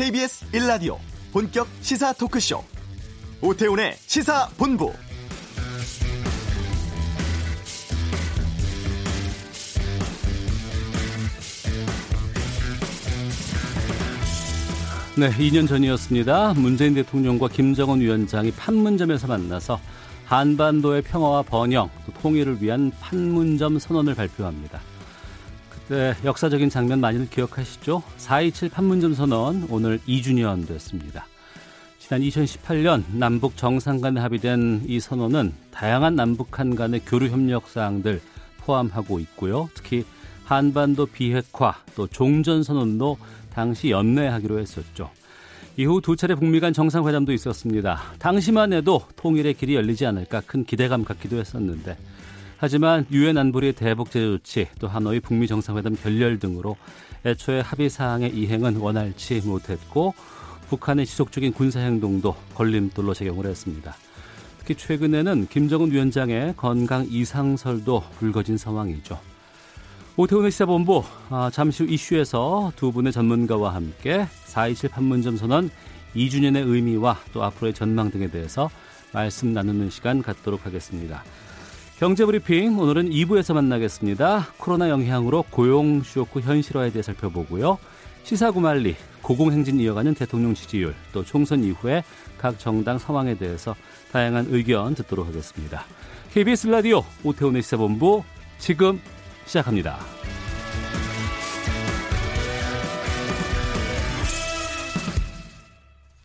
KBS 1라디오 본격 시사 토크쇼 오태훈의 시사본부 네, 2년 전이었습니다. 문재인 대통령과 김정은 위원장이 판문점에서 만나서 한반도의 평화와 번영, 통일을 위한 판문점 선언을 발표합니다. 그때 역사적인 장면 많이들 기억하시죠? 4.27 판문점 선언 오늘 2주년 됐습니다. 지난 2018년 남북 정상 간에 합의된 이 선언은 다양한 남북한 간의 교류 협력 사항들 포함하고 있고요. 특히 한반도 비핵화 또 종전 선언도 당시 연내하기로 했었죠. 이후 두 차례 북미 간 정상회담도 있었습니다. 당시만 해도 통일의 길이 열리지 않을까 큰 기대감 갖기도 했었는데 하지만 유엔 안보리 대북 제재 조치 또 하노이 북미 정상회담 결렬 등으로 애초에 합의 사항의 이행은 원활치 못했고 북한의 지속적인 군사 행동도 걸림돌로 작용을 했습니다. 특히 최근에는 김정은 위원장의 건강 이상설도 불거진 상황이죠. 오태훈의 시사본부 아, 잠시 후 이슈에서 두 분의 전문가와 함께 4.27 판문점 선언 2주년의 의미와 또 앞으로의 전망 등에 대해서 말씀 나누는 시간 갖도록 하겠습니다. 경제브리핑 오늘은 2부에서 만나겠습니다. 코로나 영향으로 고용 쇼크 현실화에 대해 살펴보고요. 시사구말리 고공행진 이어가는 대통령 지지율 또 총선 이후에 각 정당 상황에 대해서 다양한 의견 듣도록 하겠습니다. KBS 라디오 오태훈의 시사본부 지금 시작합니다.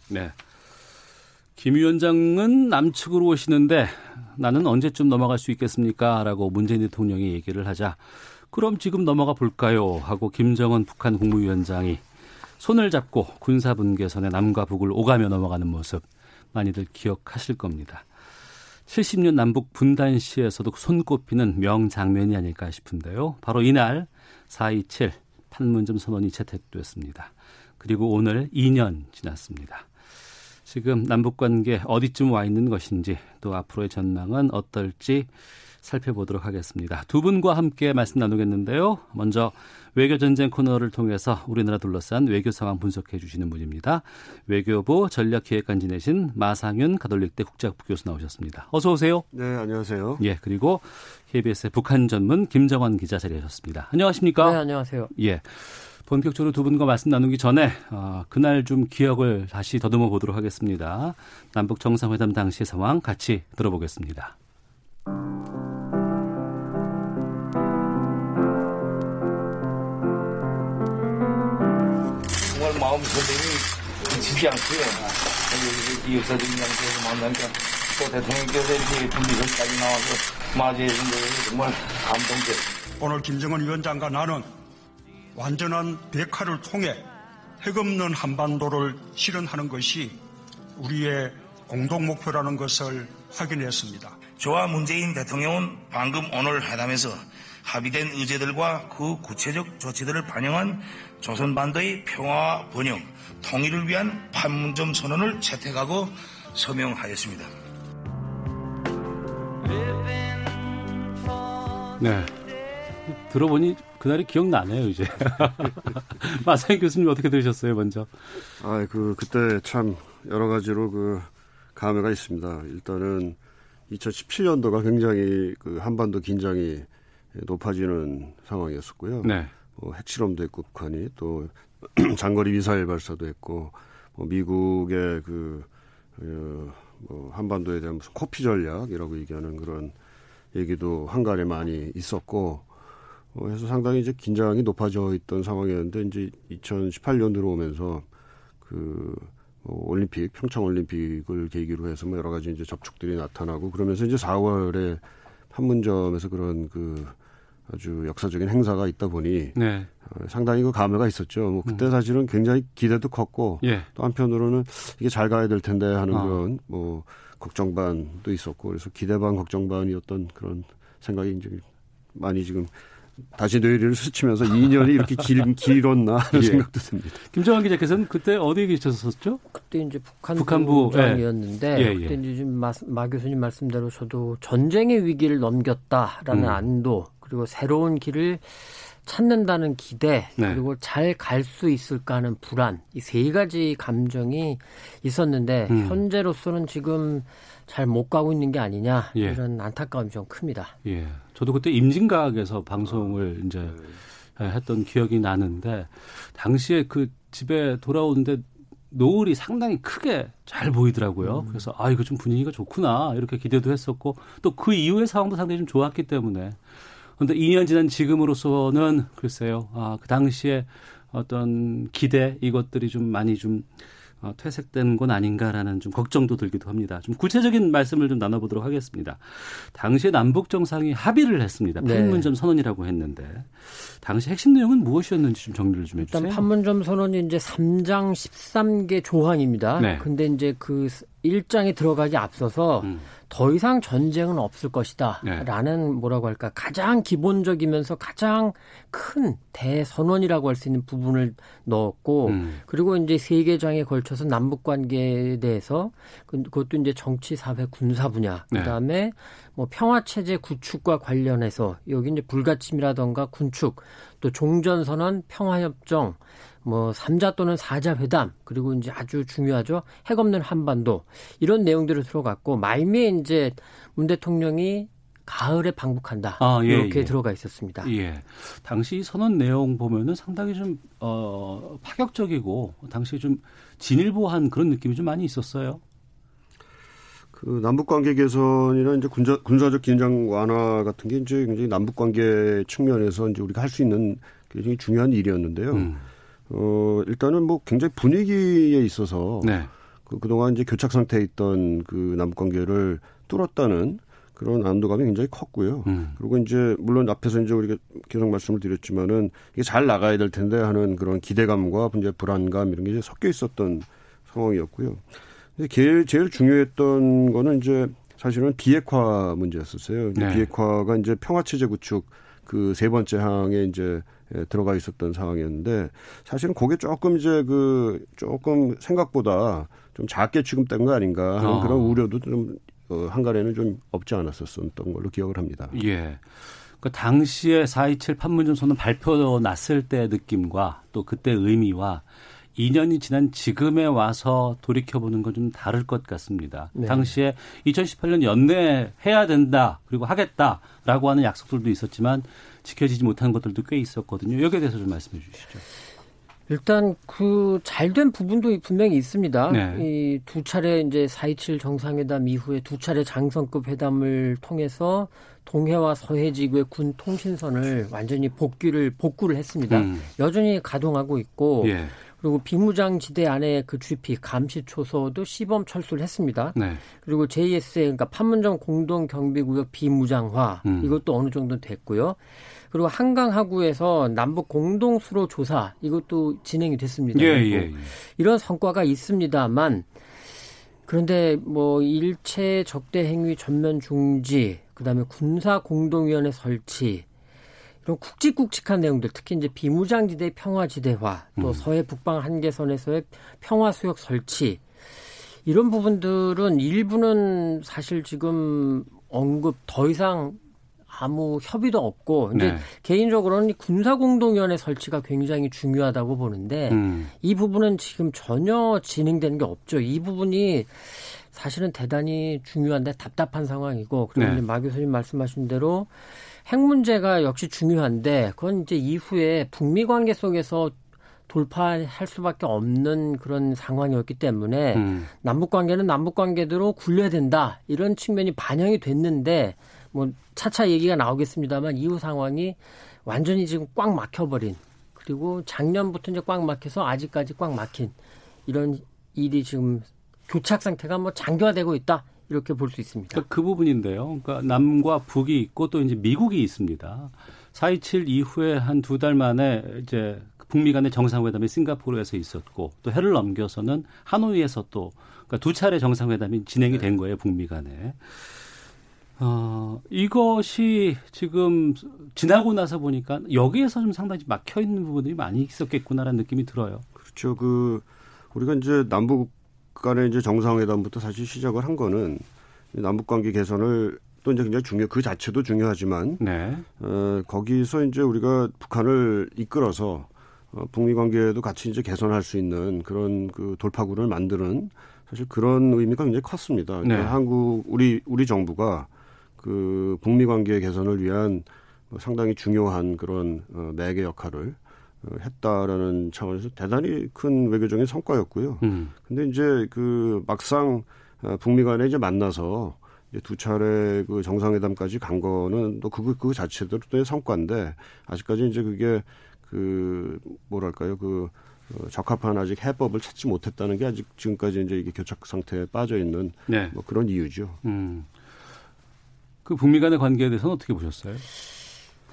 네. 김 위원장은 남측으로 오시는데 나는 언제쯤 넘어갈 수 있겠습니까? 라고 문재인 대통령이 얘기를 하자 그럼 지금 넘어가 볼까요? 하고 김정은 북한 국무위원장이 손을 잡고 군사 분계선에 남과 북을 오가며 넘어가는 모습 많이들 기억하실 겁니다. 70년 남북 분단 시에서도 손꼽히는 명장면이 아닐까 싶은데요. 바로 이날 4.27 판문점 선언이 채택됐습니다. 그리고 오늘 2년 지났습니다. 지금 남북 관계 어디쯤 와 있는 것인지 또 앞으로의 전망은 어떨지 살펴보도록 하겠습니다. 두 분과 함께 말씀 나누겠는데요. 먼저 외교 전쟁 코너를 통해서 우리나라 둘러싼 외교 상황 분석해 주시는 분입니다. 외교부 전략기획관 지내신 마상윤 가톨릭대 국제학부 교수 나오셨습니다. 어서 오세요. 네, 안녕하세요. 예, 그리고 KBS의 북한 전문 김정환 기자 자리하셨습니다. 안녕하십니까? 네, 안녕하세요. 예. 본격적으로 두 분과 말씀 나누기 전에 어, 그날 좀 기억을 다시 더듬어 보도록 하겠습니다. 남북 정상회담 당시의 상황 같이 들어보겠습니다. 정말 마음 설렘이 지지 않고요. 이 역사적인 장소에서 만나니까 또 대통령께서 이렇게 분리선까지 나와서 맞이해 준 것이 정말 감동적. 오늘 김정은 위원장과 나는 완전한 백화를 통해 핵없는 한반도를 실현하는 것이 우리의 공동 목표라는 것을 확인했습니다. 저와 문재인 대통령은 방금 오늘 회담에서 합의된 의제들과 그 구체적 조치들을 반영한 조선반도의 평화와 번영, 통일을 위한 판문점 선언을 채택하고 서명하였습니다. 네. 들어보니 그날이 기억나네요, 이제. 마사인 교수님 어떻게 들으셨어요, 먼저? 아, 그, 그때 참 여러 가지로 그 감회가 있습니다. 일단은 2017년도가 굉장히 그 한반도 긴장이 높아지는 상황이었었고요. 네. 뭐 핵실험도 했고 북한이 또 장거리 미사일 발사도 했고 뭐 미국의 그 어, 뭐 한반도에 대한 무슨 코피 전략이라고 얘기하는 그런 얘기도 한간에 많이 있었고 어, 해서 상당히 이제 긴장이 높아져 있던 상황이었는데 이제 2018년 들어오면서 그뭐 올림픽 평창 올림픽을 계기로 해서 뭐 여러 가지 이제 접촉들이 나타나고 그러면서 이제 4월에 판문점에서 그런 그 아주 역사적인 행사가 있다 보니 네. 어, 상당히 그 감회가 있었죠. 뭐 그때 음. 사실은 굉장히 기대도 컸고 예. 또 한편으로는 이게 잘 가야 될 텐데 하는 아. 그런 뭐 걱정 반도 있었고 그래서 기대 반 걱정 반이었던 그런 생각이 이제 많이 지금 다시 뇌리를 스치면서 2년이 이렇게 길, 길었나 하는 예. 생각도 듭니다. 김정환 기자께서는 그때 어디에 계셨었죠? 그때 이제 북한부, 북한부, 장이었는데 예. 예, 예. 그때 이제 지금 마, 마 교수님 말씀대로 저도 전쟁의 위기를 넘겼다라는 음. 안도 그리고 새로운 길을 찾는다는 기대 네. 그리고 잘갈 수 있을까 하는 불안 이 세 가지 감정이 있었는데 음. 현재로서는 지금 잘 못 가고 있는 게 아니냐 예. 이런 안타까움이 좀 큽니다. 예. 저도 그때 임진각에서 방송을 이제 했던 기억이 나는데 당시에 그 집에 돌아오는데 노을이 상당히 크게 잘 보이더라고요. 음. 그래서 아 이거 좀 분위기가 좋구나 이렇게 기대도 했었고 또 그 이후의 상황도 상당히 좀 좋았기 때문에 그런데 2년 지난 지금으로서는 글쎄요, 아, 그 당시에 어떤 기대 이것들이 좀 많이 좀 어, 퇴색된 건 아닌가라는 좀 걱정도 들기도 합니다. 좀 구체적인 말씀을 좀 나눠보도록 하겠습니다. 당시에 남북 정상이 합의를 했습니다. 네. 판문점 네. 선언이라고 했는데 당시 핵심 내용은 무엇이었는지 좀 정리를 좀 해주세요. 일단 판문점 선언이 이제 3장 13개 조항입니다. 네. 근데 이제 그 1장에 들어가기 앞서서 음. 더 이상 전쟁은 없을 것이다. 네. 라는 뭐라고 할까. 가장 기본적이면서 가장 큰 대선언이라고 할 수 있는 부분을 넣었고, 음. 그리고 이제 세 개장에 걸쳐서 남북 관계에 대해서 그, 그것도 이제 정치, 사회, 군사 분야, 네. 그 다음에 뭐 평화 체제 구축과 관련해서 여기 이제 불가침이라던가 군축, 또 종전선언, 평화협정, 뭐 3자 또는 4자 회담 그리고 이제 아주 중요하죠. 핵 없는 한반도 이런 내용들을 들어갔고 말미에 이제 문 대통령이 가을에 방북한다. 아, 예, 이렇게 예. 들어가 있었습니다. 예. 당시 선언 내용 보면은 상당히 좀, 어, 파격적이고, 당시 좀 진일보한 그런 느낌이 좀 많이 있었어요. 그 남북 관계 개선이나 이제 군사, 군사적 긴장 완화 같은 게 이제 굉장히 남북 관계 측면에서 이제 우리가 할 수 있는 굉장히 중요한 일이었는데요. 음. 어, 일단은 뭐 굉장히 분위기에 있어서 네. 그, 그동안 이제 교착 상태에 있던 그 남북 관계를 뚫었다는 그런 안도감이 굉장히 컸고요. 음. 그리고 이제 물론 앞에서 이제 우리가 계속 말씀을 드렸지만은 이게 잘 나가야 될 텐데 하는 그런 기대감과 이제 불안감 이런 게 이제 섞여 있었던 상황이었고요. 근데 제일, 제일 중요했던 거는 이제 사실은 비핵화 문제였었어요. 네. 비핵화가 이제 평화체제 구축 그 세 번째 항에 이제 예, 들어가 있었던 상황이었는데 사실은 그게 조금 이제 그 조금 생각보다 좀 작게 취급된 거 아닌가 하는 어. 그런 우려도 좀 어, 한간에는 좀 없지 않았었던 걸로 기억을 합니다. 예. 그 당시에 4.27 판문점 선언 발표 났을 때 느낌과 또 그때 의미와 2년이 지난 지금에 와서 돌이켜보는 건 좀 다를 것 같습니다. 네. 당시에 2018년 연내 해야 된다, 그리고 하겠다라고 하는 약속들도 있었지만 지켜지지 못한 것들도 꽤 있었거든요. 여기에 대해서 좀 말씀해 주시죠. 일단 그 잘된 부분도 분명히 있습니다. 네. 이두 차례 이제 4.27 정상회담 이후에 두 차례 장성급 회담을 통해서 동해와 서해 지구의 군 통신선을 완전히 복귀를 복구를 했습니다. 음. 여전히 가동하고 있고 예. 그리고 비무장 지대 안에 그 GP 감시 초소도 시범 철수를 했습니다. 네. 그리고 JSA 그러니까 판문점 공동 경비구역 비무장화 음. 이것도 어느 정도 됐고요. 그리고 한강 하구에서 남북 공동 수로 조사 이것도 진행이 됐습니다. 예, 예, 예. 이런 성과가 있습니다만 그런데 뭐 일체 적대 행위 전면 중지, 그다음에 군사 공동위원회 설치 이런 굵직굵직한 내용들, 특히 이제 비무장지대 평화지대화, 또 음. 서해 북방 한계선에서의 평화 수역 설치 이런 부분들은 일부는 사실 지금 언급 더 이상 아무 협의도 없고 이제 네. 개인적으로는 군사 공동위원회 설치가 굉장히 중요하다고 보는데 음. 이 부분은 지금 전혀 진행되는 게 없죠. 이 부분이 사실은 대단히 중요한데 답답한 상황이고 그리고 네. 마 교수님 말씀하신 대로 핵 문제가 역시 중요한데 그건 이제 이후에 북미 관계 속에서 돌파할 수밖에 없는 그런 상황이었기 때문에 음. 남북 관계는 남북 관계대로 굴려야 된다 이런 측면이 반영이 됐는데 뭐 차차 얘기가 나오겠습니다만 이후 상황이 완전히 지금 꽉 막혀버린 그리고 작년부터 이제 꽉 막혀서 아직까지 꽉 막힌 이런 일이 지금 교착 상태가 뭐 장기화되고 있다 이렇게 볼 수 있습니다. 그러니까 그 부분인데요. 그러니까 남과 북이 있고 또 이제 미국이 있습니다. 4.27 이후에 한 두 달 만에 이제 북미 간의 정상회담이 싱가포르에서 있었고 또 해를 넘겨서는 하노이에서 또 그러니까 두 차례 정상회담이 진행이 된 거예요. 북미 간에. 어, 이것이 지금 지나고 나서 보니까 여기에서 좀 상당히 막혀 있는 부분들이 많이 있었겠구나라는 느낌이 들어요. 그렇죠. 그 우리가 이제 남북 간의 이제 정상회담부터 사실 시작을 한 거는 남북 관계 개선을 또 이제 굉장히 중요 그 자체도 중요하지만 네. 어, 거기서 이제 우리가 북한을 이끌어서 어, 북미 관계도 같이 이제 개선할 수 있는 그런 그 돌파구를 만드는 사실 그런 의미가 굉장히 컸습니다. 네. 한국 우리 우리 정부가 그 북미 관계 개선을 위한 뭐 상당히 중요한 그런 어, 매개 역할을 어, 했다라는 차원에서 대단히 큰 외교적인 성과였고요. 음. 근데 이제 그 막상 어, 북미 간에 이제 만나서 이제 두 차례 그 정상회담까지 간 거는 또 그거 그 자체도의 성과인데 아직까지 이제 그게 그 뭐랄까요 그 어, 적합한 아직 해법을 찾지 못했다는 게 아직 지금까지 이제 이게 교착 상태에 빠져 있는 네. 뭐 그런 이유죠. 음. 그 북미 간의 관계에 대해서는 어떻게 보셨어요?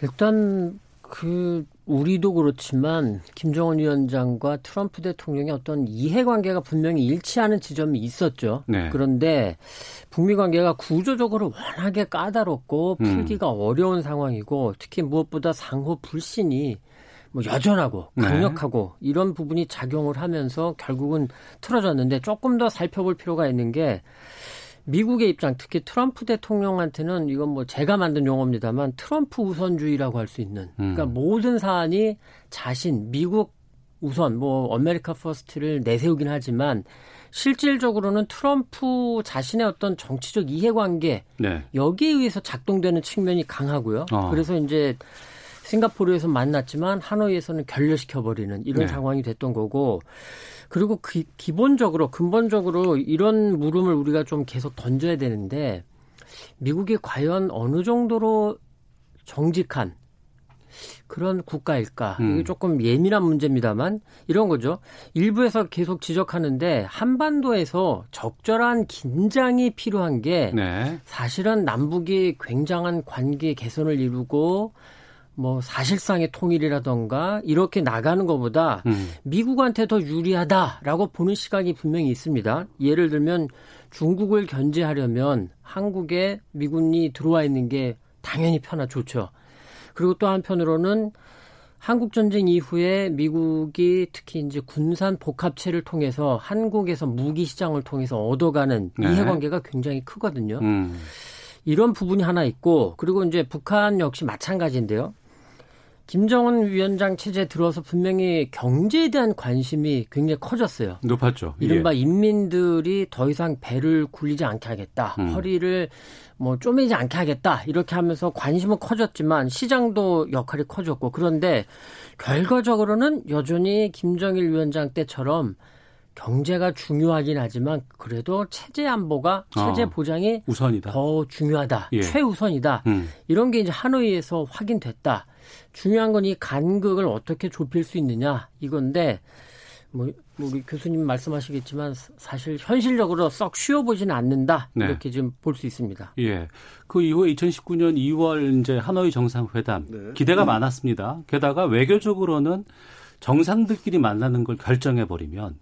일단 그 우리도 그렇지만 김정은 위원장과 트럼프 대통령의 어떤 이해 관계가 분명히 일치하는 지점이 있었죠. 네. 그런데 북미 관계가 구조적으로 워낙에 까다롭고 음. 풀기가 음. 어려운 상황이고 특히 무엇보다 상호 불신이 뭐 여전하고 네. 강력하고 네. 이런 부분이 작용을 하면서 결국은 틀어졌는데 조금 더 살펴볼 필요가 있는 게 미국의 입장, 특히 트럼프 대통령한테는 이건 뭐 제가 만든 용어입니다만 트럼프 우선주의라고 할 수 있는 그러니까 음. 모든 사안이 자신 미국 우선 뭐 America First를 내세우긴 하지만 실질적으로는 트럼프 자신의 어떤 정치적 이해관계 네. 여기에 의해서 작동되는 측면이 강하고요. 어. 그래서 이제 싱가포르에서 만났지만 하노이에서는 결렬시켜버리는 이런 네. 상황이 됐던 거고 그리고 그 기본적으로 근본적으로 이런 물음을 우리가 좀 계속 던져야 되는데 미국이 과연 어느 정도로 정직한 그런 국가일까? 음. 이게 조금 예민한 문제입니다만 이런 거죠. 일부에서 계속 지적하는데 한반도에서 적절한 긴장이 필요한 게 네. 사실은 남북이 굉장한 관계 개선을 이루고 뭐 사실상의 통일이라던가 이렇게 나가는 것보다 음. 미국한테 더 유리하다라고 보는 시각이 분명히 있습니다. 예를 들면 중국을 견제하려면 한국에 미군이 들어와 있는 게 당연히 편하 좋죠. 그리고 또 한편으로는 한국 전쟁 이후에 미국이 특히 이제 군산 복합체를 통해서 한국에서 무기 시장을 통해서 얻어가는 네. 이해 관계가 굉장히 크거든요. 음. 이런 부분이 하나 있고 그리고 이제 북한 역시 마찬가지인데요. 김정은 위원장 체제에 들어서 분명히 경제에 대한 관심이 굉장히 커졌어요. 높았죠. 이른바 예. 인민들이 더 이상 배를 굴리지 않게 하겠다. 음. 허리를 뭐 쪼매지 않게 하겠다. 이렇게 하면서 관심은 커졌지만 시장도 역할이 커졌고 그런데 결과적으로는 여전히 김정일 위원장 때처럼 경제가 중요하긴 하지만 그래도 체제 안보가 체제 어, 보장이 우선이다. 더 중요하다. 예. 최우선이다. 음. 이런 게 이제 하노이에서 확인됐다. 중요한 건 이 간극을 어떻게 좁힐 수 있느냐 이건데 뭐 우리 교수님 말씀하시겠지만 사실 현실적으로 썩 쉬워 보지는 않는다 네. 이렇게 좀 볼 수 있습니다. 예. 그 이후에 2019년 2월 이제 하노이 정상회담 네. 기대가 음. 많았습니다. 게다가 외교적으로는 정상들끼리 만나는 걸 결정해 버리면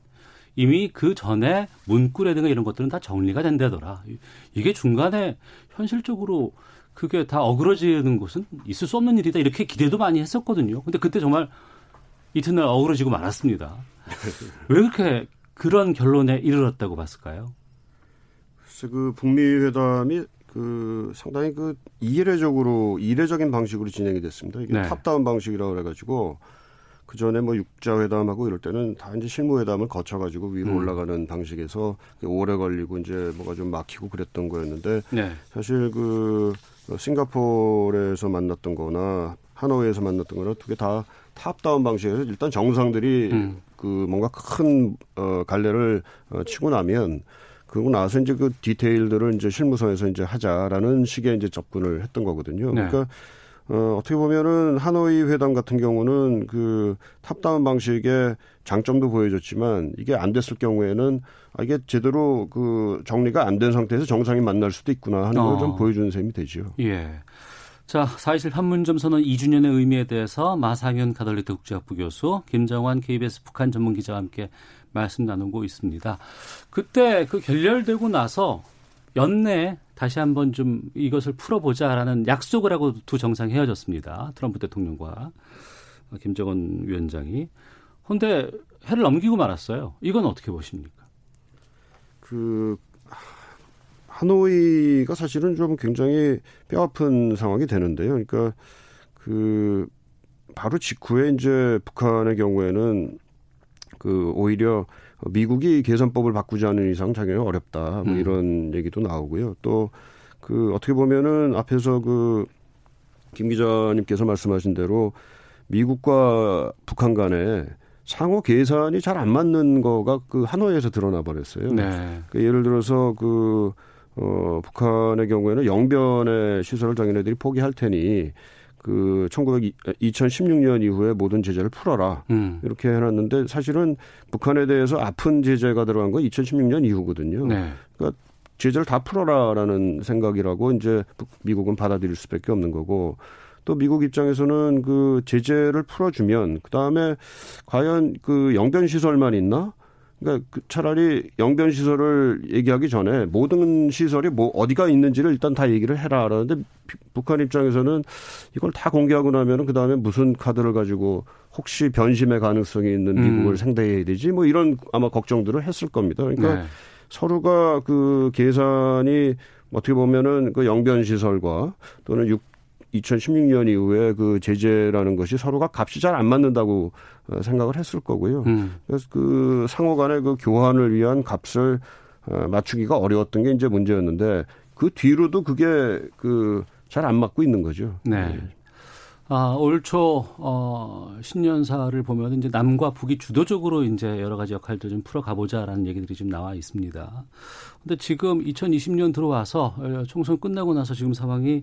이미 그 전에 문구라든가 이런 것들은 다 정리가 된다더라. 이게 중간에 현실적으로 그게 다 어그러지는 것은 있을 수 없는 일이다. 이렇게 기대도 많이 했었거든요. 근데 그때 정말 이튿날 어그러지고 말았습니다. 왜 그렇게 그런 결론에 이르렀다고 봤을까요? 글쎄, 그 북미 회담이 그 상당히 그 이례적으로 이례적인 방식으로 진행이 됐습니다. 이게 네. top-down 방식이라고 그래가지고 그 전에 뭐 육자회담하고 이럴 때는 다 이제 실무회담을 거쳐가지고 위로 음. 올라가는 방식에서 오래 걸리고 이제 뭐가 좀 막히고 그랬던 거였는데 네. 사실 그 어, 싱가포르에서 만났던 거나 하노이에서 만났던 거나 두 개 다 top-down 방식에서 일단 정상들이 음. 그 뭔가 큰 어, 갈래를 어, 치고 나면 그러고 나서 이제 그 디테일들을 이제 실무선에서 이제 하자라는 식의 이제 접근을 했던 거거든요. 네. 그러니까 어, 어떻게 보면은 하노이 회담 같은 경우는 그 탑다운 방식의 장점도 보여줬지만 이게 안 됐을 경우에는 아, 이게 제대로 그 정리가 안 된 상태에서 정상이 만날 수도 있구나 하는 걸좀 어. 보여주는 셈이 되죠. 예. 자, 4.27 판문점 선언 2주년의 의미에 대해서 마상현 가톨릭대 국제학부 교수, 김정환 KBS 북한 전문 기자와 함께 말씀 나누고 있습니다. 그때 그 결렬되고 나서 연내 다시 한번 좀 이것을 풀어보자라는 약속을 하고 두 정상이 헤어졌습니다. 트럼프 대통령과 김정은 위원장이. 근데 해를 넘기고 말았어요. 이건 어떻게 보십니까? 그 하노이가 사실은 좀 굉장히 뼈 아픈 상황이 되는데요. 그러니까 그 바로 직후에 이제 북한의 경우에는 그 오히려 미국이 개선법을 바꾸지 않는 이상 자기는 어렵다. 뭐 음. 이런 얘기도 나오고요. 또 그 어떻게 보면은 앞에서 그 김 기자님께서 말씀하신 대로 미국과 북한 간에 상호 계산이 잘 안 맞는 거가 그 하노이에서 드러나 버렸어요. 네. 그 예를 들어서 그 어, 북한의 경우에는 영변의 시설을 자기네들이 포기할 테니 그 1900, 2016년 이후에 모든 제재를 풀어라. 음. 이렇게 해놨는데 사실은 북한에 대해서 아픈 제재가 들어간 건 2016년 이후거든요. 네. 그러니까 제재를 다 풀어라라는 생각이라고 이제 미국은 받아들일 수밖에 없는 거고 또 미국 입장에서는 그 제재를 풀어주면 그 다음에 과연 그 영변 시설만 있나? 그러니까 그 차라리 영변 시설을 얘기하기 전에 모든 시설이 뭐 어디가 있는지를 일단 다 얘기를 해라 그러는데 북한 입장에서는 이걸 다 공개하고 나면은 그 다음에 무슨 카드를 가지고 혹시 변심의 가능성이 있는 음. 미국을 음. 상대해야 되지 뭐 이런 아마 걱정들을 했을 겁니다. 그러니까 네. 서로가 그 계산이 어떻게 보면은 그 영변 시설과 또는 육 2016년 이후에 그 제재라는 것이 서로가 값이 잘 안 맞는다고 어, 생각을 했을 거고요. 음. 그래서 그 상호 간의 그 교환을 위한 값을 어, 맞추기가 어려웠던 게 이제 문제였는데 그 뒤로도 그게 그 잘 안 맞고 있는 거죠. 네. 네. 아, 올 초, 어, 신년사를 보면 이제 남과 북이 주도적으로 이제 여러 가지 역할들 좀 풀어가 보자라는 얘기들이 좀 나와 있습니다. 근데 지금 2020년 들어와서 어, 총선 끝나고 나서 지금 상황이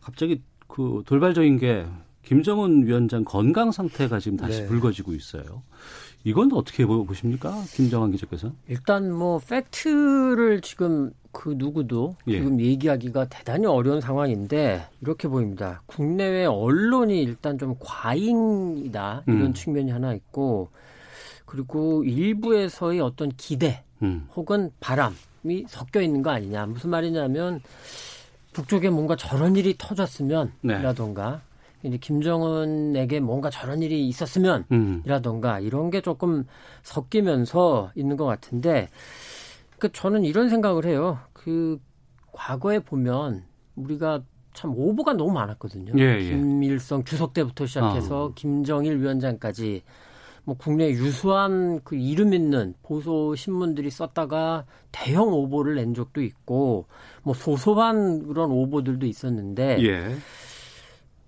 갑자기 그 돌발적인 게 김정은 위원장 건강 상태가 지금 다시 네. 불거지고 있어요. 이건 어떻게 보십니까? 김정환 기자께서? 일단 뭐 팩트를 지금 그 누구도 예. 지금 얘기하기가 대단히 어려운 상황인데 이렇게 보입니다. 국내외 언론이 일단 좀 과잉이다 이런 음. 측면이 하나 있고 그리고 일부에서의 어떤 기대 음. 혹은 바람이 섞여 있는 거 아니냐. 무슨 말이냐면 북쪽에 뭔가 저런 일이 터졌으면이라던가 네. 이제 김정은에게 뭔가 저런 일이 있었으면이라던가 음. 이런 게 조금 섞이면서 있는 것 같은데 그 저는 이런 생각을 해요. 그 과거에 보면 우리가 참 오보가 너무 많았거든요. 예, 예. 김일성 주석 때부터 시작해서 아. 김정일 위원장까지 뭐 국내 유수한 그 이름 있는 보수 신문들이 썼다가 대형 오보를 낸 적도 있고 뭐 소소한 그런 오보들도 있었는데 예.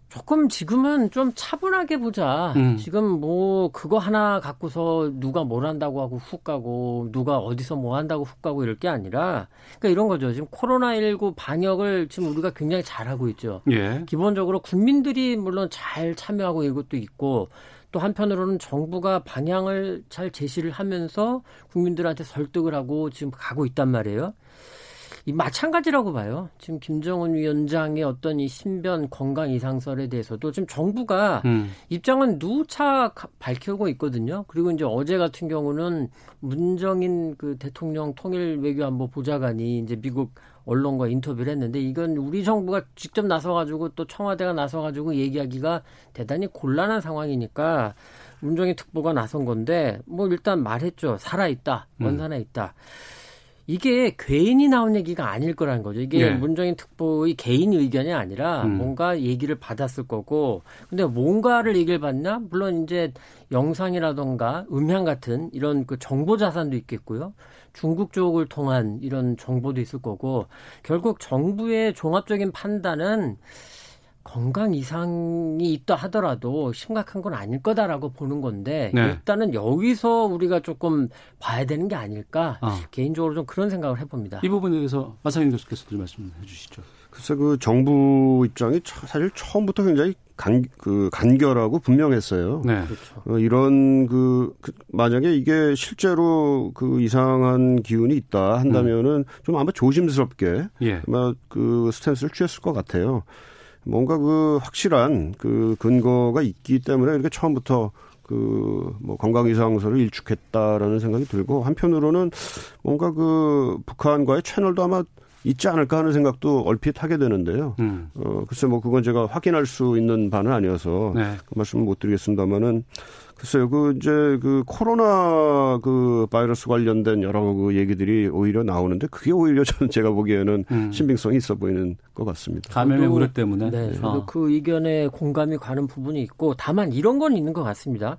조금 지금은 좀 차분하게 보자. 음. 지금 뭐 그거 하나 갖고서 누가 뭘 한다고 하고 훅 가고 누가 어디서 뭐 한다고 훅 가고 이럴 게 아니라 그러니까 이런 거죠. 지금 코로나19 방역을 지금 우리가 굉장히 잘하고 있죠. 예. 기본적으로 국민들이 물론 잘 참여하고 이것도 있고 또 한편으로는 정부가 방향을 잘 제시를 하면서 국민들한테 설득을 하고 지금 가고 있단 말이에요. 이 마찬가지라고 봐요. 지금 김정은 위원장의 어떤 이 신변 건강 이상설에 대해서도 지금 정부가 음. 입장은 누차 밝히고 있거든요. 그리고 이제 어제 같은 경우는 문정인 그 대통령 통일 외교안보 보좌관이 이제 미국 언론과 인터뷰를 했는데 이건 우리 정부가 직접 나서가지고 또 청와대가 나서가지고 얘기하기가 대단히 곤란한 상황이니까 문정인 특보가 나선 건데 뭐 일단 말했죠. 살아있다. 원산에 음. 있다. 이게 괜히 나온 얘기가 아닐 거라는 거죠. 이게 네. 문정인 특보의 개인 의견이 아니라 음. 뭔가 얘기를 받았을 거고, 근데 뭔가를 얘기를 받냐? 물론 이제 영상이라던가 음향 같은 이런 그 정보 자산도 있겠고요. 중국 쪽을 통한 이런 정보도 있을 거고, 결국 정부의 종합적인 판단은 건강 이상이 있다 하더라도 심각한 건 아닐 거다라고 보는 건데 네. 일단은 여기서 우리가 조금 봐야 되는 게 아닐까 어. 개인적으로 좀 그런 생각을 해봅니다. 이 부분에 대해서 마상인 교수께서 좀 말씀해 주시죠. 글쎄 그 정부 입장이 사실 처음부터 굉장히 간, 그 간결하고 분명했어요. 네. 그렇죠. 어, 이런 그, 그, 만약에 이게 실제로 그 이상한 기운이 있다 한다면은 음. 좀 아마 조심스럽게 예. 아마 그 스탠스를 취했을 것 같아요. 뭔가 그 확실한 그 근거가 있기 때문에 이렇게 처음부터 그뭐 건강 이상서를 일축했다라는 생각이 들고 한편으로는 뭔가 그 북한과의 채널도 아마 있지 않을까 하는 생각도 얼핏 하게 되는데요. 음. 어, 글쎄 뭐 그건 제가 확인할 수 있는 바는 아니어서 네. 그 말씀은 못 드리겠습니다만은 글쎄요, 그 이제 그 코로나 그 바이러스 관련된 여러 그 얘기들이 오히려 나오는데 그게 오히려 저는 제가 보기에는 음. 신빙성이 있어 보이는 것 같습니다. 감염의 우려 때문에. 네, 어. 그 의견에 공감이 가는 부분이 있고 다만 이런 건 있는 것 같습니다.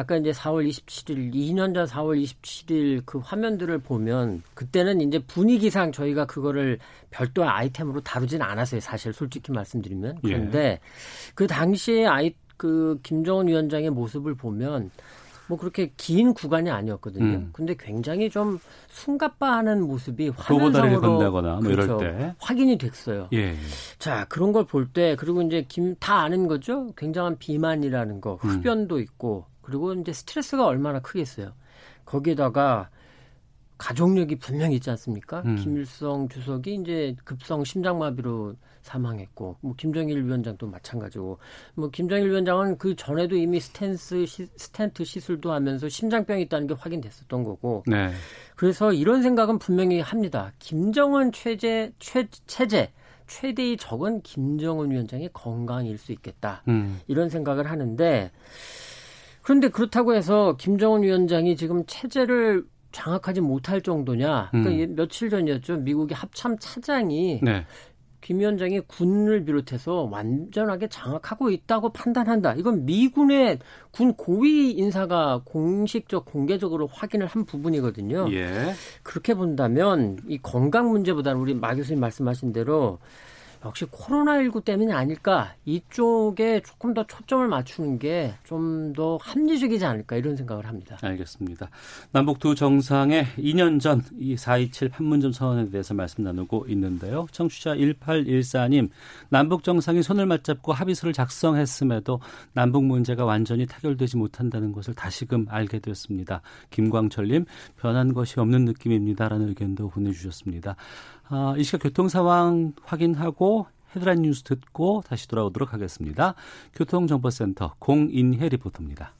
아까 이제 4월 27일, 2년 전 4월 27일 그 화면들을 보면 그때는 이제 분위기상 저희가 그거를 별도의 아이템으로 다루진 않았어요. 사실 솔직히 말씀드리면. 예. 그런데 예. 그 당시에 아이 그 김정은 위원장의 모습을 보면 뭐 그렇게 긴 구간이 아니었거든요. 음. 근데 굉장히 좀 숨가빠하는 모습이 화면상으로 건다거나 뭐 그렇죠. 이럴 때 확인이 됐어요. 예. 자 그런 걸 볼 때 그리고 이제 김 다 아는 거죠. 굉장한 비만이라는 거, 음. 흡연도 음. 있고 그리고 이제 스트레스가 얼마나 크겠어요. 거기에다가 가족력이 분명히 있지 않습니까? 음. 김일성 주석이 이제 급성 심장마비로 사망했고, 뭐 김정일 위원장도 마찬가지고, 뭐 김정일 위원장은 그 전에도 이미 스탠스 시, 스탠트 시술도 하면서 심장병이 있다는 게 확인됐었던 거고, 네. 그래서 이런 생각은 분명히 합니다. 김정은 최재 최 체제 최대의 적은 김정은 위원장의 건강일 수 있겠다. 음. 이런 생각을 하는데. 그런데 그렇다고 해서 김정은 위원장이 지금 체제를 장악하지 못할 정도냐. 그러니까 음. 며칠 전이었죠. 미국의 합참 차장이 네. 김 위원장이 군을 비롯해서 완전하게 장악하고 있다고 판단한다. 이건 미군의 군 고위 인사가 공식적 공개적으로 확인을 한 부분이거든요. 예. 그렇게 본다면 이 건강 문제보다는 우리 마 교수님 말씀하신 대로 역시 코로나19 때문이 아닐까 이쪽에 조금 더 초점을 맞추는 게 좀 더 합리적이지 않을까 이런 생각을 합니다. 알겠습니다. 남북 두 정상의 2년 전 이 4.27 판문점 선언에 대해서 말씀 나누고 있는데요. 청취자 1814님, 남북 정상이 손을 맞잡고 합의서를 작성했음에도 남북 문제가 완전히 타결되지 못한다는 것을 다시금 알게 되었습니다. 김광철님, 변한 것이 없는 느낌입니다라는 의견도 보내주셨습니다. 아, 이 시각 교통 상황 확인하고 헤드라인 뉴스 듣고 다시 돌아오도록 하겠습니다. 교통정보센터 공인혜 리포터입니다.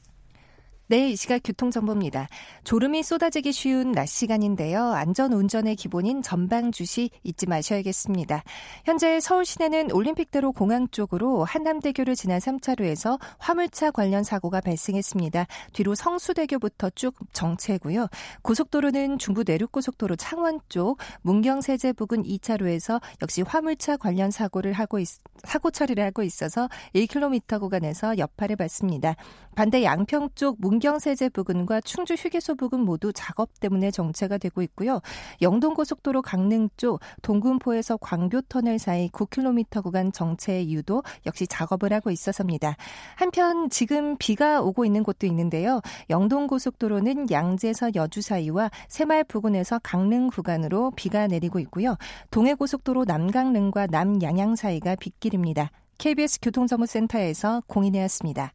네, 이 시각 교통정보입니다. 졸음이 쏟아지기 쉬운 낮 시간인데요. 안전 운전의 기본인 전방 주시 잊지 마셔야겠습니다. 현재 서울 시내는 올림픽대로 공항 쪽으로 한남대교를 지난 3차로에서 화물차 관련 사고가 발생했습니다. 뒤로 성수대교부터 쭉 정체고요. 고속도로는 중부 내륙고속도로 창원 쪽 문경세제 부근 2차로에서 역시 화물차 관련 사고를 하고 있, 사고 처리를 하고 있어서 1km 구간에서 여파를 받습니다. 반대 양평 쪽 문 경세제 부근과 충주 휴게소 부근 모두 작업 때문에 정체가 되고 있고요. 영동고속도로 강릉 쪽 동군포에서 광교터널 사이 9km 구간 정체 이유도 역시 작업을 하고 있어서입니다. 한편 지금 비가 오고 있는 곳도 있는데요. 영동고속도로는 양재서 여주 사이와 새말 부근에서 강릉 구간으로 비가 내리고 있고요. 동해고속도로 남강릉과 남양양 사이가 빗길입니다. KBS 교통정보센터에서 공인해왔습니다.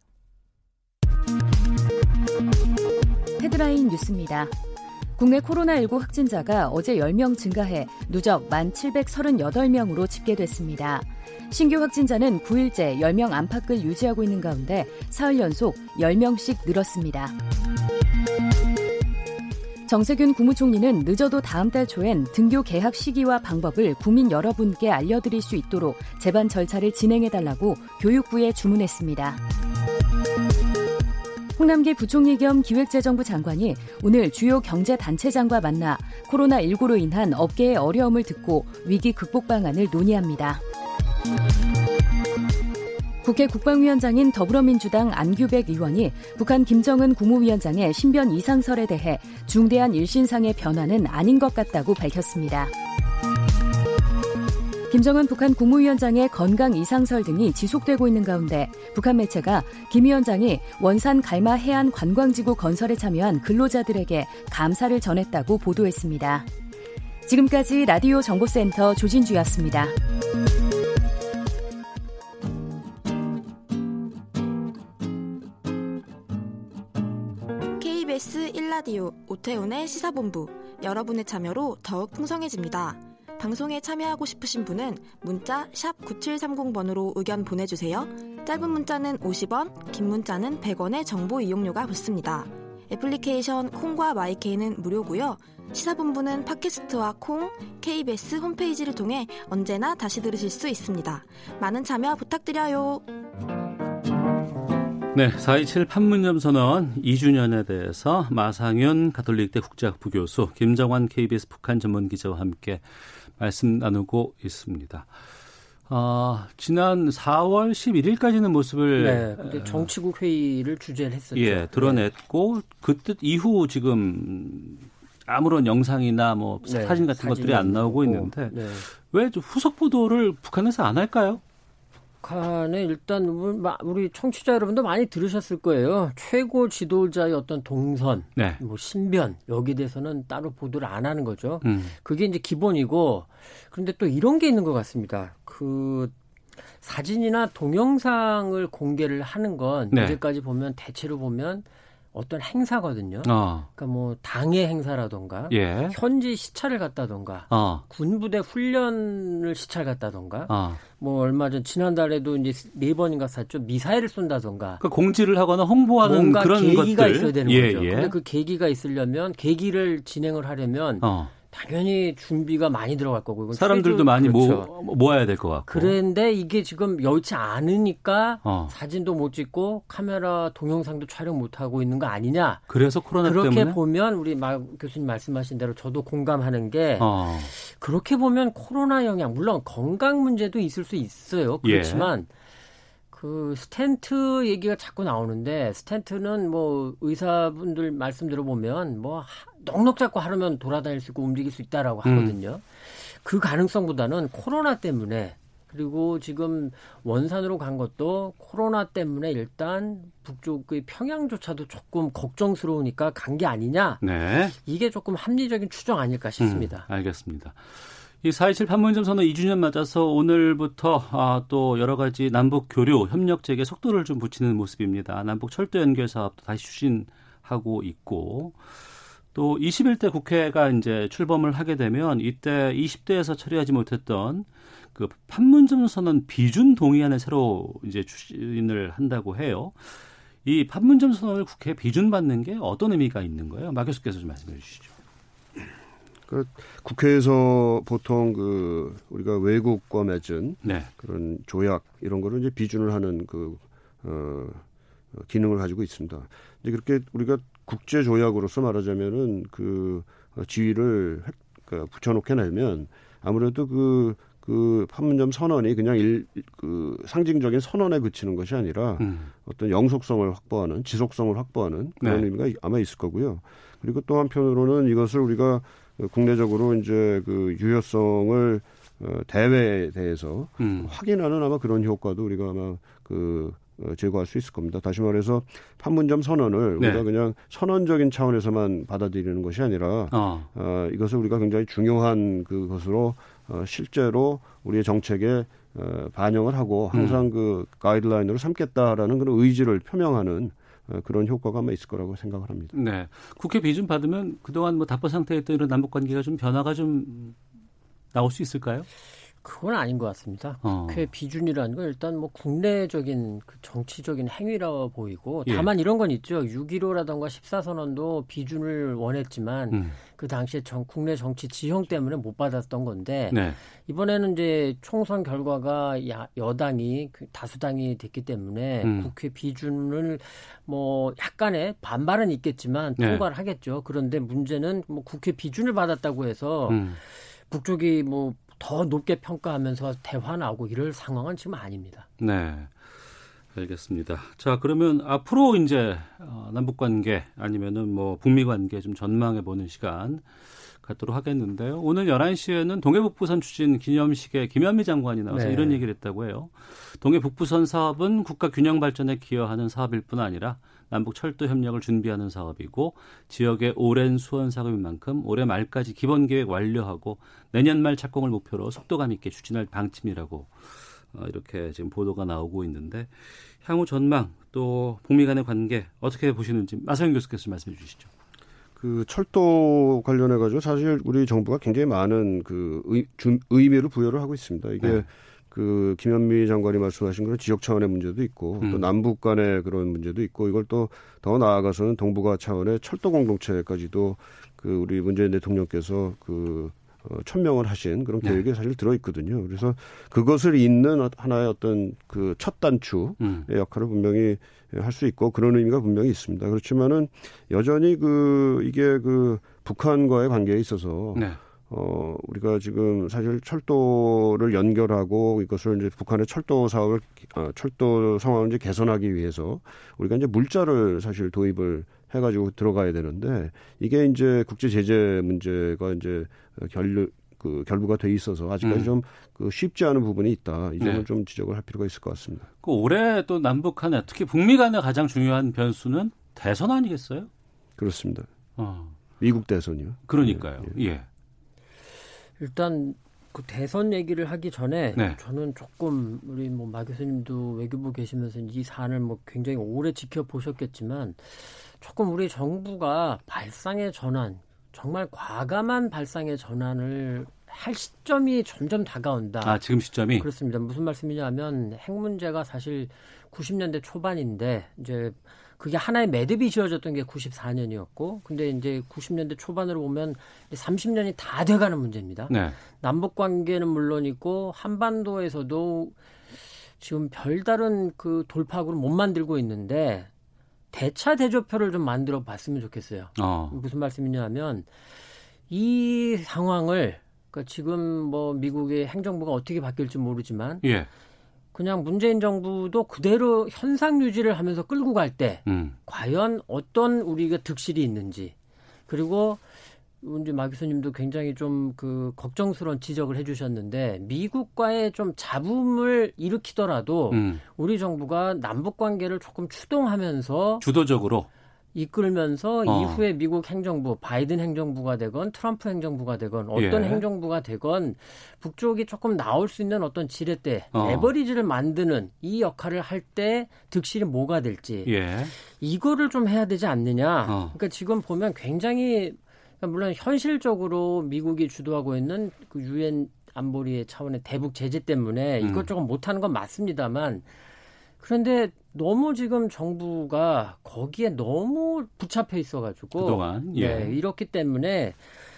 헤드라인 뉴스입니다. 국내 코로나19 확진자가 어제 10명 증가해 누적 1,738명으로 집계됐습니다. 신규 확진자는 9일째 10명 안팎을 유지하고 있는 가운데 사흘 연속 10명씩 늘었습니다. 정세균 국무총리는 늦어도 다음 달 초엔 등교 개학 시기와 방법을 국민 여러분께 알려드릴 수 있도록 재반 절차를 진행해달라고 교육부에 주문했습니다. 홍남기 부총리 겸 기획재정부 장관이 오늘 주요 경제 단체장과 만나 코로나19로 인한 업계의 어려움을 듣고 위기 극복 방안을 논의합니다. 국회 국방위원장인 더불어민주당 안규백 의원이 북한 김정은 국무위원장의 신변 이상설에 대해 중대한 일신상의 변화는 아닌 것 같다고 밝혔습니다. 김정은 북한 국무위원장의 건강 이상설 등이 지속되고 있는 가운데 북한 매체가 김 위원장이 원산 갈마 해안 관광지구 건설에 참여한 근로자들에게 감사를 전했다고 보도했습니다. 지금까지 라디오 정보센터 조진주였습니다. KBS 1라디오 오태훈의 시사본부 여러분의 참여로 더욱 풍성해집니다. 방송에 참여하고 싶으신 분은 문자 9730번으로 의견 보내주세요. 짧은 문자는 50원, 긴 문자는 100원의 정보 이용료가 붙습니다. 애플리케이션 콩과 마이케이는 무료고요. 시사본부는 팟캐스트와 콩, KBS 홈페이지를 통해 언제나 다시 들으실 수 있습니다. 많은 참여 부탁드려요. 네, 4.27 판문점 선언 2주년에 대해서 마상윤 가톨릭대 국제학 부 교수, 김정환 KBS 북한 전문 기자와 함께 말씀 나누고 있습니다. 어, 지난 4월 11일까지는 모습을 네, 정치국 회의를 주재를 했었죠. 예, 드러냈고 네. 그때 이후 지금 아무런 영상이나 뭐 네, 사진 같은 것들이 안 나오고. 있는데 네. 왜 후속 보도를 북한에서 안 할까요? 북한에 일단 우리 청취자 여러분도 많이 들으셨을 거예요. 최고 지도자의 어떤 동선, 네. 뭐 신변 여기에 대해서는 따로 보도를 안 하는 거죠. 음. 그게 이제 기본이고 그런데 또 이런 게 있는 것 같습니다. 그 사진이나 동영상을 공개를 하는 건 네. 이제까지 보면 대체로 보면 어떤 행사거든요. 어. 그러니까 뭐 당의 행사라던가 예. 현지 시찰을 갔다던가 어. 군부대 훈련을 시찰 갔다던가 어. 뭐 얼마 전 지난달에도 이제 네 번인가 샀죠 미사일을 쏜다던가 그 공지를 하거나 홍보하는 뭔가 그런 계기가 것들. 있어야 되는 예, 거죠. 예. 근데 그 계기가 있으려면 계기를 진행을 하려면 어. 당연히 준비가 많이 들어갈 거고 사람들도 많이 그렇죠. 모, 모아야 될 것 같고 그런데 이게 지금 여의치 않으니까 어. 사진도 못 찍고 카메라 동영상도 촬영 못 하고 있는 거 아니냐 그래서 코로나 그렇게 때문에 보면 우리 마 교수님 말씀하신 대로 저도 공감하는 게 어. 그렇게 보면 코로나 영향 물론 건강 문제도 있을 수 있어요 그렇지만 예. 그 스텐트 얘기가 자꾸 나오는데 스텐트는 뭐 의사분들 말씀 들어보면 뭐 넉넉 잡고 하루면 돌아다닐 수 있고 움직일 수 있다라고 음. 하거든요. 음. 그 가능성보다는 코로나 때문에 그리고 지금 원산으로 간 것도 코로나 때문에 일단 북쪽의 평양조차도 조금 걱정스러우니까 간 게 아니냐. 네. 이게 조금 합리적인 추정 아닐까 싶습니다. 음, 알겠습니다. 이4.27 판문점 선언 2주년 맞아서 오늘부터 아, 또 여러 가지 남북 교류 협력 재개 속도를 좀 붙이는 모습입니다. 남북 철도 연결 사업도 다시 추진하고 있고 또 21대 국회가 이제 출범을 하게 되면 이때 20대에서 처리하지 못했던 그 판문점 선언 비준 동의안을 새로 이제 추진을 한다고 해요. 이 판문점 선언을 국회에 비준받는 게 어떤 의미가 있는 거예요? 마 교수께서 좀 말씀해 주시죠. 그 국회에서 보통 그 우리가 외국과 맺은 네. 그런 조약 이런 거를 이제 비준을 하는 그 어, 어 기능을 가지고 있습니다. 이제 그렇게 우리가 국제 조약으로서 말하자면은 그 지위를 그 붙여놓게 되면 아무래도 그, 그 판문점 선언이 그냥 일, 그 상징적인 선언에 그치는 것이 아니라 음. 어떤 영속성을 확보하는 지속성을 확보하는 그런 네. 의미가 아마 있을 거고요. 그리고 또 한편으로는 이것을 우리가 국내적으로 이제 그 유효성을 어, 대회에 대해서 음. 확인하는 아마 그런 효과도 우리가 아마 그 어, 제거할 수 있을 겁니다. 다시 말해서 판문점 선언을 네. 우리가 그냥 선언적인 차원에서만 받아들이는 것이 아니라 어. 어 이것을 우리가 굉장히 중요한 그것으로 어, 실제로 우리의 정책에 어, 반영을 하고 항상 음. 그 가이드라인으로 삼겠다라는 그런 의지를 표명하는 어, 그런 효과가 아마 있을 거라고 생각을 합니다. 네. 국회 비준 받으면 그동안 뭐 답보 상태였던 이런 남북 관계가 좀 변화가 좀 나올 수 있을까요? 그건 아닌 것 같습니다. 어. 국회 비준이라는 건 일단 뭐 국내적인 그 정치적인 행위라 보이고 예. 다만 예. 이런 건 있죠. 6.15라던가 14선언도 비준을 원했지만 음. 그 당시에 정, 국내 정치 지형 때문에 못 받았던 건데 네. 이번에는 이제 총선 결과가 야, 여당이 그 다수당이 됐기 때문에 음. 국회 비준을 뭐 약간의 반발은 있겠지만 네. 통과를 네. 하겠죠. 그런데 문제는 뭐 국회 비준을 받았다고 해서 음. 북쪽이 뭐 더 높게 평가하면서 대화 나오고 이럴 상황은 지금 아닙니다. 네. 알겠습니다. 자, 그러면 앞으로 이제 어, 남북 관계 아니면은 뭐 북미 관계 좀 전망해 보는 시간 갖도록 하겠는데요. 오늘 11시에는 동해북부선 추진 기념식에 김현미 장관이 나와서 네. 이런 얘기를 했다고 해요. 동해북부선 사업은 국가 균형 발전에 기여하는 사업일 뿐 아니라 남북 철도 협력을 준비하는 사업이고 지역의 오랜 수원 사업인 만큼 올해 말까지 기본 계획 완료하고 내년 말 착공을 목표로 속도감 있게 추진할 방침이라고 어, 이렇게 지금 보도가 나오고 있는데 향후 전망 또 북미 간의 관계 어떻게 보시는지 마성현 교수께서 말씀해 주시죠. 그 철도 관련해 가지고 사실 우리 정부가 굉장히 많은 그 의, 준, 의미를 부여를 하고 있습니다. 이게 네. 그 김현미 장관이 말씀하신 그런 지역 차원의 문제도 있고 음. 또 남북 간의 그런 문제도 있고 이걸 또 더 나아가서는 동북아 차원의 철도 공동체까지도 그 우리 문재인 대통령께서 그 어, 천명을 하신 그런 네. 계획에 네. 사실 들어있거든요. 그래서 그것을 잇는 하나의 어떤 그 첫 단추의 음. 역할을 분명히 할 수 있고 그런 의미가 분명히 있습니다. 그렇지만은 여전히 그 이게 그 북한과의 관계에 있어서 네. 어, 우리가 지금 사실 철도를 연결하고 이것을 이제 북한의 철도 사업을, 어, 철도 상황을 이제 개선하기 위해서 우리가 이제 물자를 사실 도입을 해가지고 들어가야 되는데 이게 이제 국제 제재 문제가 이제 결, 그 결부가 돼 있어서 아직까지 음. 좀그 쉽지 않은 부분이 있다. 이 점을 네. 좀 지적을 할 필요가 있을 것 같습니다. 그 올해 또 남북 간에 특히 북미 간의 가장 중요한 변수는 대선 아니겠어요? 그렇습니다. 어. 미국 대선이요. 그러니까요. 예. 예. 일단 그 대선 얘기를 하기 전에 네. 저는 조금 우리 뭐마 교수님도 외교부 계시면서 이 사안을 뭐 굉장히 오래 지켜보셨겠지만 조금 우리 정부가 발상의 전환 정말 과감한 발상의 전환을 할 시점이 점점 다가온다. 아, 지금 시점이? 그렇습니다. 무슨 말씀이냐면 핵 문제가 사실 90년대 초반인데 이제 그게 하나의 매듭이 지어졌던 게 94년이었고, 근데 이제 90년대 초반으로 보면 30년이 다 돼가는 문제입니다. 네. 남북 관계는 물론이고 한반도에서도 지금 별다른 그 돌파구를 못 만들고 있는데 대차 대조표를 좀 만들어 봤으면 좋겠어요. 어. 무슨 말씀이냐면 이 상황을 그러니까 지금 뭐 미국의 행정부가 어떻게 바뀔지 모르지만 예. 그냥 문재인 정부도 그대로 현상 유지를 하면서 끌고 갈때 음. 과연 어떤 우리가 득실이 있는지 그리고 이제 마 교수님도 굉장히 좀 그 걱정스러운 지적을 해주셨는데 미국과의 좀 잡음을 일으키더라도 음. 우리 정부가 남북 관계를 조금 추동하면서 주도적으로 이끌면서 어. 이후에 미국 행정부 바이든 행정부가 되건 트럼프 행정부가 되건 어떤 예. 행정부가 되건 북쪽이 조금 나올 수 있는 어떤 지렛대 어. 에버리지를 만드는 이 역할을 할 때 득실이 뭐가 될지 예. 이거를 좀 해야 되지 않느냐 어. 그러니까 지금 보면 굉장히 물론 현실적으로 미국이 주도하고 있는 그 유엔 안보리 차원의 대북 제재 때문에 음. 이것 조금 못하는 건 맞습니다만 그런데 너무 지금 정부가 거기에 너무 붙잡혀 있어가지고 그동안 예. 네, 이렇기 때문에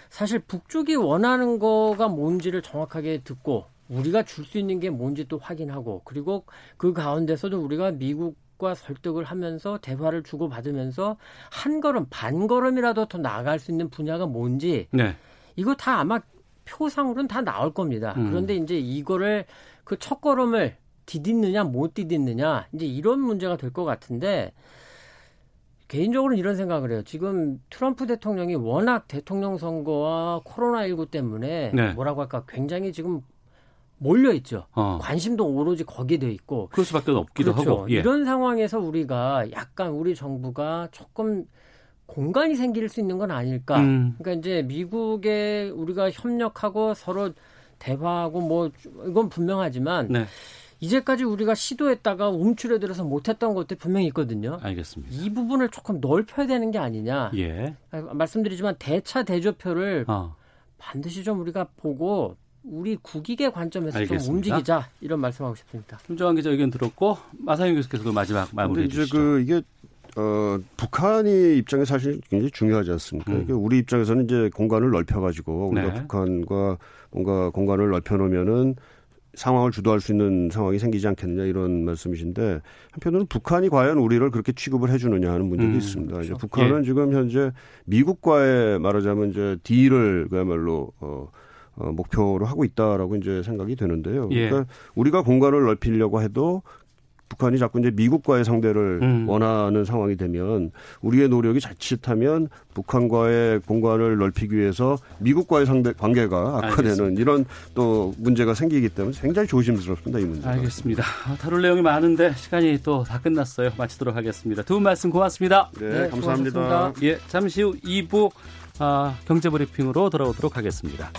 사실 북쪽이 원하는 거가 뭔지를 정확하게 듣고 우리가 줄 수 있는 게 뭔지 또 확인하고 그리고 그 가운데서도 우리가 미국 과 설득을 하면서 대화를 주고 받으면서 한 걸음 반 걸음이라도 더 나아갈 수 있는 분야가 뭔지 네. 이거 다 아마 표상으로는 다 나올 겁니다. 음. 그런데 이제 이거를 그 첫 걸음을 디딛느냐 못 디딛느냐 이제 이런 문제가 될 것 같은데 개인적으로는 이런 생각을 해요. 지금 트럼프 대통령이 워낙 대통령 선거와 코로나 19 때문에 네. 뭐라고 할까 굉장히 지금 몰려 있죠. 어. 관심도 오로지 거기에 돼 있고. 그럴 수밖에 없기도 그렇죠. 하고. 예. 이런 상황에서 우리가 약간 우리 정부가 조금 공간이 생길 수 있는 건 아닐까. 음. 그러니까 이제 미국에 우리가 협력하고 서로 대화하고 뭐 이건 분명하지만 네. 이제까지 우리가 시도했다가 움츠려들어서 못했던 것들이 분명히 있거든요. 알겠습니다. 이 부분을 조금 넓혀야 되는 게 아니냐. 예. 말씀드리지만 대차 대조표를 어. 반드시 좀 우리가 보고 우리 국익의 관점에서 알겠습니다. 좀 움직이자 이런 말씀하고 싶습니다. 김정환 기자 의견 들었고 마사영 교수께서도 마지막 마무리 해 주시죠. 그 이게 어, 북한이 입장에 사실 굉장히 중요하지 않습니까? 음. 우리 입장에서는 이제 공간을 넓혀가지고 우리가 네. 북한과 뭔가 공간을 넓혀놓으면은 상황을 주도할 수 있는 상황이 생기지 않겠느냐 이런 말씀이신데 한편으로는 북한이 과연 우리를 그렇게 취급을 해주느냐 하는 문제도 음, 있습니다. 그렇죠. 이제 북한은 예. 지금 현재 미국과의 말하자면 이제 딜을 그야말로 어, 어, 목표로 하고 있다라고 이제 생각이 되는데요. 예. 그러니까 우리가 공간을 넓히려고 해도 북한이 자꾸 이제 미국과의 상대를 음. 원하는 상황이 되면 우리의 노력이 자칫하면 북한과의 공간을 넓히기 위해서 미국과의 상대 관계가 악화되는 알겠습니다. 이런 또 문제가 생기기 때문에 굉장히 조심스럽습니다 이 문제. 알겠습니다. 아, 다룰 내용이 많은데 시간이 또 다 끝났어요. 마치도록 하겠습니다. 두 분 말씀 고맙습니다. 네, 네 감사합니다. 고맙습니다. 예, 잠시 후 2부 아, 경제브리핑으로 돌아오도록 하겠습니다.